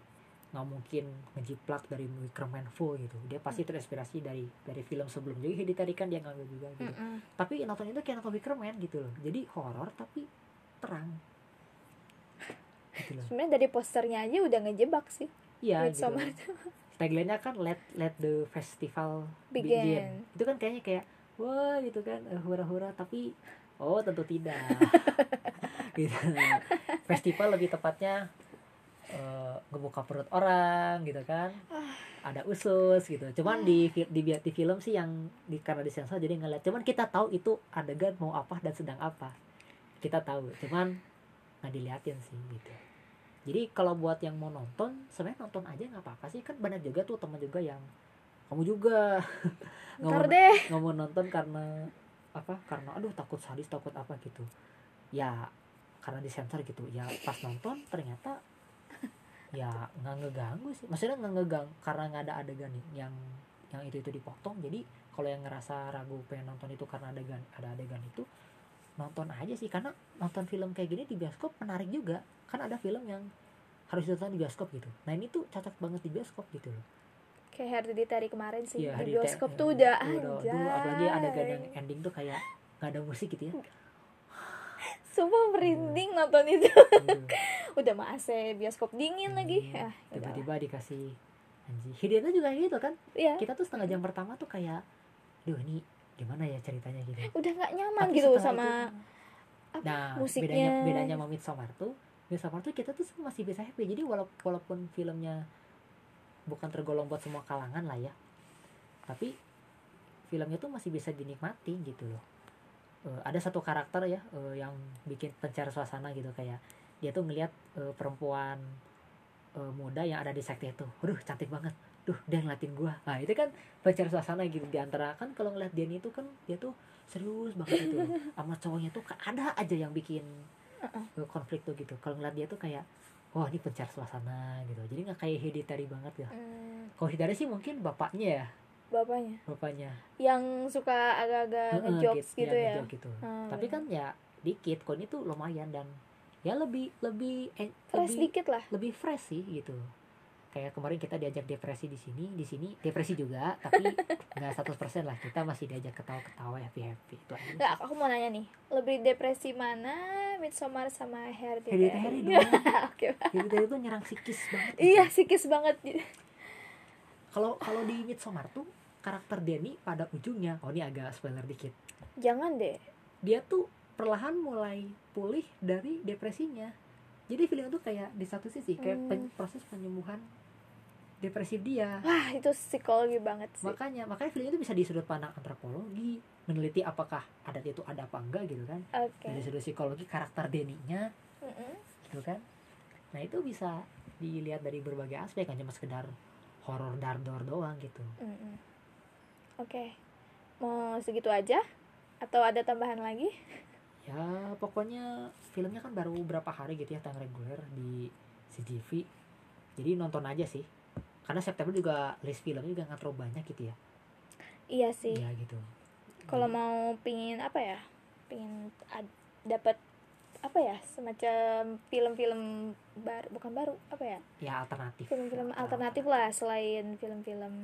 [SPEAKER 2] nggak mungkin ngejiplak dari Wicker Man full gitu. Dia
[SPEAKER 1] Hmm.
[SPEAKER 2] pasti terinspirasi dari dari film sebelum. Jadi Hereditary kan dia ngambil juga gitu.
[SPEAKER 1] Mm-mm.
[SPEAKER 2] tapi nonton itu kayak nonton Wicker Man gitu loh. Jadi horor tapi terang. Gitu
[SPEAKER 1] sebenarnya dari posternya aja udah ngejebak sih.
[SPEAKER 2] Iya gitu tagline-nya kan let let the festival
[SPEAKER 1] Begin.
[SPEAKER 2] begin. itu kan kayaknya kayak wah gitu kan eh, hura-hura tapi oh tentu tidak. Gitu. Festival lebih tepatnya eh, ngebuka perut orang gitu kan. Ada usus gitu. Cuman di fi- di di film sih yang di karena disensor jadi ngeliat. Cuman kita tahu itu adegan mau apa dan sedang apa. Kita tahu cuman nggak diliatin sih gitu jadi kalau buat yang mau nonton sebenarnya nonton aja nggak apa-apa sih. Kan banyak juga tuh teman juga yang kamu juga. Nggak mau,
[SPEAKER 1] deh.
[SPEAKER 2] nggak mau nonton karena apa? Karena aduh takut sadis takut apa gitu. Ya karena disensor gitu. Ya pas nonton ternyata ya nggak ngeganggu sih. Maksudnya nggak ngegang karena nggak ada adegan yang yang itu itu dipotong. Jadi kalau yang ngerasa ragu pengen nonton itu karena adegan ada adegan itu nonton aja sih karena nonton film kayak gini di bioskop menarik juga. Kan ada film yang harus ditonton di bioskop gitu. Nah ini tuh cocok banget di bioskop gitu loh.
[SPEAKER 1] Kayak Hereditary kemarin sih
[SPEAKER 2] Iya,
[SPEAKER 1] di bioskop tuh udah aja
[SPEAKER 2] aduh, apalagi adegan yang ending tuh kayak nggak ada musik gitu ya.
[SPEAKER 1] Sumpah merinding nonton itu.
[SPEAKER 2] Aduh.
[SPEAKER 1] udah mah AC bioskop dingin lagi.
[SPEAKER 2] Hmm,
[SPEAKER 1] ah ya
[SPEAKER 2] tiba-tiba dikasih anjing. Hidayatnya juga gitu kan?
[SPEAKER 1] Iya.
[SPEAKER 2] Kita tuh setengah jam pertama tuh kayak duh ini gimana ya ceritanya gitu?
[SPEAKER 1] Udah nggak nyaman
[SPEAKER 2] Tapi
[SPEAKER 1] gitu sama
[SPEAKER 2] itu-
[SPEAKER 1] apa
[SPEAKER 2] nah
[SPEAKER 1] musiknya.
[SPEAKER 2] bedanya bedanya sama Midsommar tuh Midsommar tuh kita tuh masih bisa happy. Jadi wala- walaupun filmnya bukan tergolong buat semua kalangan lah ya tapi filmnya tuh masih bisa dinikmati gitu loh. Eh, ada satu karakter ya eh, yang bikin pencar suasana gitu kayak dia tuh ngelihat eh, perempuan eh, muda yang ada di sekte itu. Waduh cantik banget duh dia ngeliatin gua. Nah itu kan pencar suasana gitu. Di antara kan kalau ngeliat dia itu kan dia tuh serius banget itu sama cowoknya tuh ada aja yang bikin
[SPEAKER 1] Uh-uh.
[SPEAKER 2] konflik tuh gitu. Kalau ngeliat dia tuh kayak wah ini pencar suasana gitu. Jadi nggak kayak hereditary banget ya.
[SPEAKER 1] Hmm,
[SPEAKER 2] kalau hereditary sih mungkin bapaknya ya.
[SPEAKER 1] Bapaknya?
[SPEAKER 2] Bapaknya.
[SPEAKER 1] Yang suka agak-agak
[SPEAKER 2] Heeh,
[SPEAKER 1] ngejokes gitu ya?
[SPEAKER 2] ngejok gitu.
[SPEAKER 1] Hmm,
[SPEAKER 2] tapi kan ya dikit. Kok ini tuh lumayan dan ya lebih lebih eh,
[SPEAKER 1] fresh
[SPEAKER 2] lebih
[SPEAKER 1] dikit lah.
[SPEAKER 2] lebih fresh sih gitu kayak kemarin kita diajak depresi di sini di sini depresi juga tapi nggak 100% lah kita masih diajak ketawa-ketawa happy happy itu aja.
[SPEAKER 1] Nggak, aku mau nanya nih lebih depresi mana Midsommar sama
[SPEAKER 2] Hereditary
[SPEAKER 1] Hereditary
[SPEAKER 2] dong.
[SPEAKER 1] Oke
[SPEAKER 2] Hereditary itu nyerang psikis banget.
[SPEAKER 1] Iya psikis banget.
[SPEAKER 2] Kalau kalau di Midsommar tuh karakter Danny pada ujungnya oh ini agak spoiler dikit.
[SPEAKER 1] Jangan deh.
[SPEAKER 2] Dia tuh perlahan mulai pulih dari depresinya. Jadi film tuh kayak di satu sisi kayak
[SPEAKER 1] Hmm.
[SPEAKER 2] proses penyembuhan depresif dia.
[SPEAKER 1] Wah itu psikologi banget sih.
[SPEAKER 2] Makanya makanya film itu bisa di sudut pandang antropologi meneliti apakah adat itu ada apa enggak gitu kan.
[SPEAKER 1] Oke.
[SPEAKER 2] Dari sudut psikologi karakter Denny-nya
[SPEAKER 1] Mm-mm.
[SPEAKER 2] gitu kan. Nah itu bisa dilihat dari berbagai aspek kan cuma sekedar horor dardor doang gitu.
[SPEAKER 1] Oke. Mau segitu aja? Atau ada tambahan lagi?
[SPEAKER 2] Ya pokoknya filmnya kan baru berapa hari gitu ya tayang reguler di CGV jadi nonton aja sih karena September juga list filmnya juga nggak terlalu banyak gitu ya.
[SPEAKER 1] Iya sih.
[SPEAKER 2] Ya gitu.
[SPEAKER 1] Kalau
[SPEAKER 2] Jadi,
[SPEAKER 1] mau pingin apa ya? Pingin dapat apa ya? Semacam film-film baru bukan baru apa ya?
[SPEAKER 2] Ya alternatif.
[SPEAKER 1] Film-film alternatif. lah selain film-film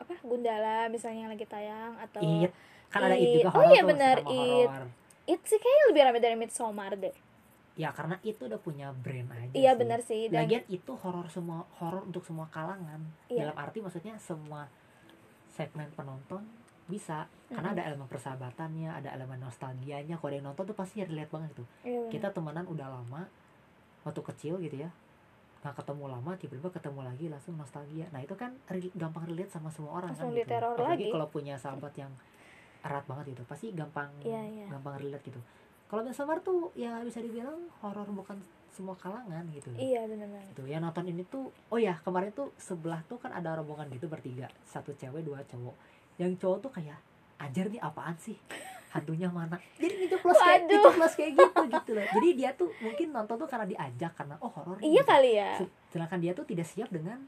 [SPEAKER 1] apa Gundala misalnya yang lagi tayang atau
[SPEAKER 2] It. Kan ada
[SPEAKER 1] It. Oh iya benar, It. It sih kayaknya lebih ramai dari Midsommar deh
[SPEAKER 2] ya karena itu udah punya brand aja
[SPEAKER 1] iya
[SPEAKER 2] sih.
[SPEAKER 1] benar sih dan
[SPEAKER 2] lagian itu horor semua horor untuk semua kalangan
[SPEAKER 1] Iya.
[SPEAKER 2] dalam arti maksudnya semua segmen penonton bisa karena ada elemen persahabatannya ada elemen nostalgianya kalau ada yang nonton tuh pasti relate banget tuh
[SPEAKER 1] Iya, benar.
[SPEAKER 2] kita temenan udah lama waktu kecil gitu ya nggak ketemu lama tiba-tiba ketemu lagi langsung nostalgia nah itu kan gampang relate sama semua orang
[SPEAKER 1] Langsung
[SPEAKER 2] kan gitu. apalagi
[SPEAKER 1] lagi.
[SPEAKER 2] kalau punya sahabat yang erat banget gitu pasti gampang
[SPEAKER 1] Iya, iya.
[SPEAKER 2] gampang relate gitu kalau Midsommar tuh ya bisa dibilang horor bukan semua kalangan gitu.
[SPEAKER 1] Iya benar-benar.
[SPEAKER 2] Gitu. Ya nonton ini tuh oh ya kemarin tuh sebelah tuh kan ada rombongan gitu bertiga. Satu cewek dua cowok. Yang cowok tuh kayak anjir nih apaan sih? Hantunya mana? Jadi itu plus kayak itu plus kayak gitu gitu loh. Jadi dia tuh mungkin nonton tuh karena diajak karena oh horor
[SPEAKER 1] iya
[SPEAKER 2] gitu.
[SPEAKER 1] kali ya.
[SPEAKER 2] Se- sedangkan dia tuh tidak siap dengan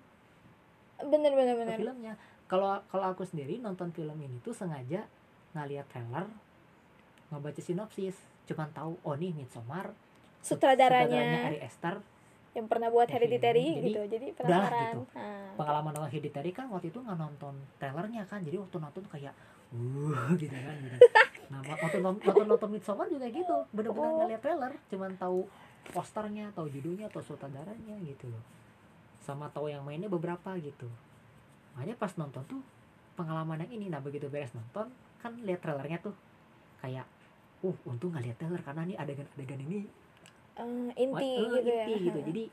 [SPEAKER 1] bener-bener bener
[SPEAKER 2] filmnya. Kalau kalau aku sendiri nonton film ini tuh sengaja ngeliat trailer ngebaca sinopsis cuman tahu oh nih Midsommar
[SPEAKER 1] sutradaranya
[SPEAKER 2] Ari Esther.
[SPEAKER 1] Yang pernah buat Hereditary
[SPEAKER 2] jadi,
[SPEAKER 1] gitu jadi penasaran.
[SPEAKER 2] gitu.
[SPEAKER 1] Nah,
[SPEAKER 2] pengalaman nonton Hereditary kan waktu itu nggak nonton trailernya kan jadi waktu nonton kayak uh gitu kan gitu. nah wa- waktu nonton nonton, nonton Midsommar juga gitu bener-bener
[SPEAKER 1] Oh.
[SPEAKER 2] ngeliat trailer cuman tahu posternya tahu judulnya atau sutradaranya gitu. Sama tahu yang mainnya beberapa gitu. Makanya pas nonton tuh pengalaman yang ini nah begitu beres nonton kan lihat trailernya tuh. Kayak uh untung nggak lihat trailer karena nih adegan-adegan ini
[SPEAKER 1] eh, inti
[SPEAKER 2] eh,
[SPEAKER 1] gitu ya.
[SPEAKER 2] inti gitu. Jadi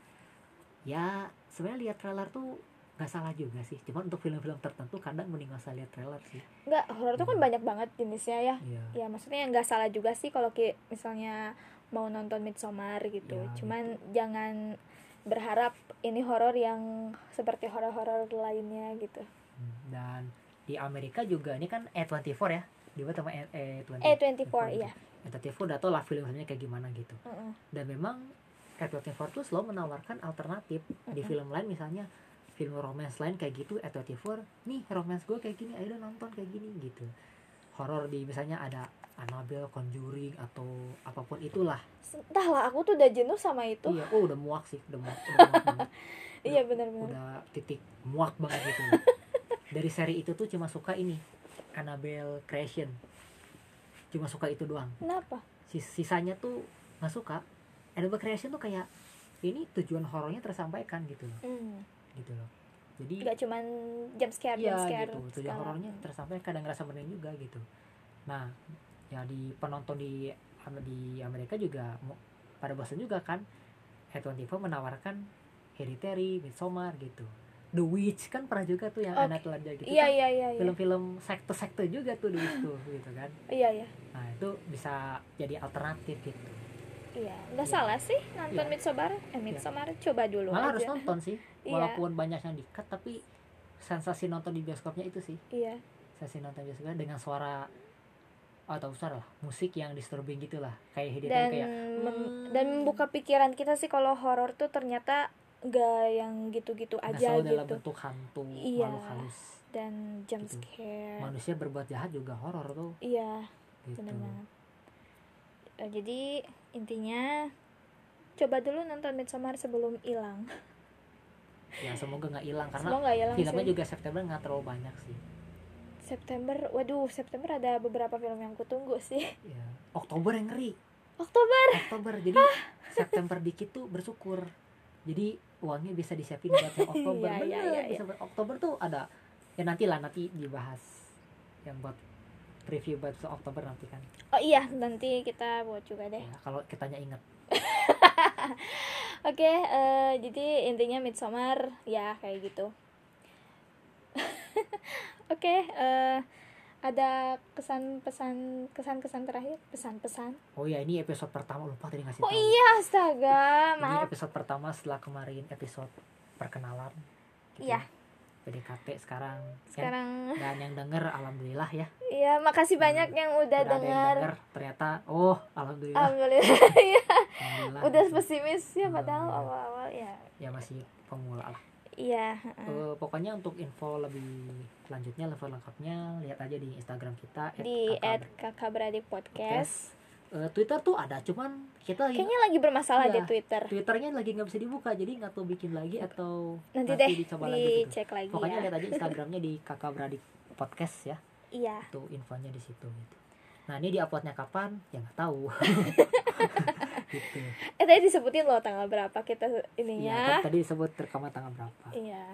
[SPEAKER 2] ya sebenarnya lihat trailer tuh nggak salah juga sih. Cuman untuk film-film tertentu kadang mending nggak usah lihat trailer sih.
[SPEAKER 1] Nggak horor tuh kan
[SPEAKER 2] Hmm.
[SPEAKER 1] banyak banget jenisnya ya.
[SPEAKER 2] Iya.
[SPEAKER 1] Ya maksudnya nggak salah juga sih kalau ki misalnya mau nonton Midsommar gitu.
[SPEAKER 2] Ya,
[SPEAKER 1] cuman jangan berharap ini horor yang seperti horor-horor lainnya gitu.
[SPEAKER 2] Hmm, dan di Amerika juga ini kan A24 ya dibuat sama A- A24
[SPEAKER 1] A24 iya.
[SPEAKER 2] A24 udah tau lah film-filmnya kayak gimana gitu.
[SPEAKER 1] Mm-mm.
[SPEAKER 2] dan memang A24 tuh selalu menawarkan alternatif. Di
[SPEAKER 1] Mm-mm.
[SPEAKER 2] film lain misalnya film romance lain kayak gitu A24 nih romance gue kayak gini ayo nonton kayak gini gitu. Horor di misalnya ada Annabelle Conjuring atau apa pun itulah.
[SPEAKER 1] Entahlah aku tuh udah jenuh sama itu.
[SPEAKER 2] Iya oh udah muak sih udah muak, udah muak banget.
[SPEAKER 1] Iya benar-benar
[SPEAKER 2] udah titik muak banget gitu. Dari seri itu tuh cuma suka ini Annabelle Creation. Cuma suka itu doang.
[SPEAKER 1] Kenapa?
[SPEAKER 2] Sis- sisanya tuh nggak suka. Annabelle Creation tuh kayak ini tujuan horornya tersampaikan gitu loh.
[SPEAKER 1] Hmm.
[SPEAKER 2] gitu loh. Jadi
[SPEAKER 1] nggak cuman jump scare
[SPEAKER 2] iya
[SPEAKER 1] jump scare
[SPEAKER 2] gitu. Tujuan horornya tersampaikan kadang ngerasa merinding juga gitu. Nah ya di penonton di di Amerika juga pada bosan juga kan. A24 menawarkan Hereditary, Midsommar gitu The Witch kan pernah juga tuh yang
[SPEAKER 1] Oke.
[SPEAKER 2] anak telanjang gitu
[SPEAKER 1] iya
[SPEAKER 2] kan?
[SPEAKER 1] iya iya iya.
[SPEAKER 2] Film-film sekte-sekte juga tuh The Witch tuh gitu kan?
[SPEAKER 1] Iya iya.
[SPEAKER 2] Nah itu bisa jadi alternatif gitu.
[SPEAKER 1] Iya nggak
[SPEAKER 2] Iya.
[SPEAKER 1] salah sih nonton
[SPEAKER 2] Iya.
[SPEAKER 1] Midsommar eh Midsommar coba dulu
[SPEAKER 2] malah harus
[SPEAKER 1] aja.
[SPEAKER 2] nonton sih
[SPEAKER 1] Iya.
[SPEAKER 2] walaupun banyak yang dikat tapi sensasi nonton di bioskopnya itu sih.
[SPEAKER 1] Iya.
[SPEAKER 2] Sensasi nonton bioskopnya dengan suara atau suara lah musik yang disturbing gitulah kayak
[SPEAKER 1] dan
[SPEAKER 2] kayak
[SPEAKER 1] mem-
[SPEAKER 2] hmm,
[SPEAKER 1] dan membuka pikiran kita sih kalau horor tuh ternyata gak yang gitu-gitu
[SPEAKER 2] nggak
[SPEAKER 1] aja
[SPEAKER 2] dalam
[SPEAKER 1] gitu.
[SPEAKER 2] bentuk hantu
[SPEAKER 1] Iya.
[SPEAKER 2] makhluk halus.
[SPEAKER 1] dan jump
[SPEAKER 2] Gitu.
[SPEAKER 1] scare.
[SPEAKER 2] Manusia berbuat jahat juga horor tuh.
[SPEAKER 1] Iya
[SPEAKER 2] gitu.
[SPEAKER 1] benar banget. Eh, jadi intinya coba dulu nonton Midsommar sebelum hilang.
[SPEAKER 2] Ya semoga nggak hilang karena
[SPEAKER 1] semoga nggak hilang
[SPEAKER 2] filmnya
[SPEAKER 1] sih
[SPEAKER 2] juga September nggak terlalu banyak sih.
[SPEAKER 1] September waduh September ada beberapa film yang kutunggu sih.
[SPEAKER 2] Ya Oktober yang ngeri.
[SPEAKER 1] Oktober?
[SPEAKER 2] Oktober. Jadi September dikit tuh bersyukur. Jadi uangnya bisa disiapin buat yang Oktober.
[SPEAKER 1] Iya,
[SPEAKER 2] bener
[SPEAKER 1] iya, iya,
[SPEAKER 2] bisa buat Oktober tuh ada ya nanti lah nanti dibahas yang buat preview buat Oktober nanti kan.
[SPEAKER 1] Oh iya nanti kita buat juga deh.
[SPEAKER 2] Ya, kalau kitanya ingat.
[SPEAKER 1] Oke, eh, jadi intinya Midsommar ya kayak gitu. Oke, eh, ada kesan-pesan kesan-kesan terakhir, pesan-pesan.
[SPEAKER 2] oh ya ini episode pertama lupa tadi ngasih
[SPEAKER 1] Oh
[SPEAKER 2] tahu
[SPEAKER 1] iya, astaga,
[SPEAKER 2] ini
[SPEAKER 1] maaf.
[SPEAKER 2] episode pertama setelah kemarin episode perkenalan gitu
[SPEAKER 1] Iya.
[SPEAKER 2] ya. PDKT sekarang ya.
[SPEAKER 1] Sekarang
[SPEAKER 2] dan yang denger alhamdulillah ya
[SPEAKER 1] iya, makasih banyak yang udah
[SPEAKER 2] Udah yang denger ternyata oh alhamdulillah
[SPEAKER 1] Alhamdulillah. Iya,
[SPEAKER 2] alhamdulillah
[SPEAKER 1] udah
[SPEAKER 2] gitu.
[SPEAKER 1] pesimis ya padahal
[SPEAKER 2] Hmm.
[SPEAKER 1] awal-awal ya.
[SPEAKER 2] ya masih pemula lah
[SPEAKER 1] Iya.
[SPEAKER 2] Eh, pokoknya untuk info lebih lanjutnya level lengkapnya lihat aja di Instagram kita
[SPEAKER 1] di
[SPEAKER 2] @kakak
[SPEAKER 1] at kakak beradik podcast.
[SPEAKER 2] Eh, Twitter tuh ada cuman kita
[SPEAKER 1] Kayaknya lagi bermasalah di
[SPEAKER 2] Iya.
[SPEAKER 1] Twitter.
[SPEAKER 2] Twitternya lagi nggak bisa dibuka jadi nggak tahu bikin lagi atau
[SPEAKER 1] Nanti deh
[SPEAKER 2] dicoba lagi gitu.
[SPEAKER 1] dicek lagi
[SPEAKER 2] pokoknya
[SPEAKER 1] ya.
[SPEAKER 2] lihat aja Instagramnya di kakak beradik podcast ya
[SPEAKER 1] Iya.
[SPEAKER 2] itu infonya di situ gitu nah ini diuploadnya kapan ya nggak tahu gitu
[SPEAKER 1] Eh tadi disebutin loh tanggal berapa kita
[SPEAKER 2] Iya,
[SPEAKER 1] ininya.
[SPEAKER 2] kan tadi disebut rekaman tanggal berapa
[SPEAKER 1] Iya.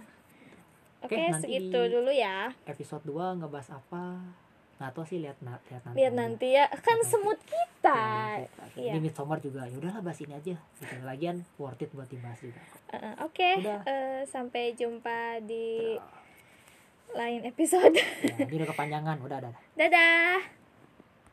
[SPEAKER 2] Oke, nanti
[SPEAKER 1] segitu dulu ya.
[SPEAKER 2] episode 2 ngebahas apa nggak tahu sih lihat na- lihat nanti
[SPEAKER 1] Lihat nanti ya. Kan semut kita.
[SPEAKER 2] Ya,
[SPEAKER 1] iya.
[SPEAKER 2] Ini Midsommar juga. Ya udahlah bahas ini aja. Gitu. Lagian worth it buat dibahas juga.
[SPEAKER 1] Uh, Oke,
[SPEAKER 2] Udah.
[SPEAKER 1] eh, sampai jumpa di lain episode.
[SPEAKER 2] Ya, ini udah kepanjangan. Udah, udah.
[SPEAKER 1] Dadah.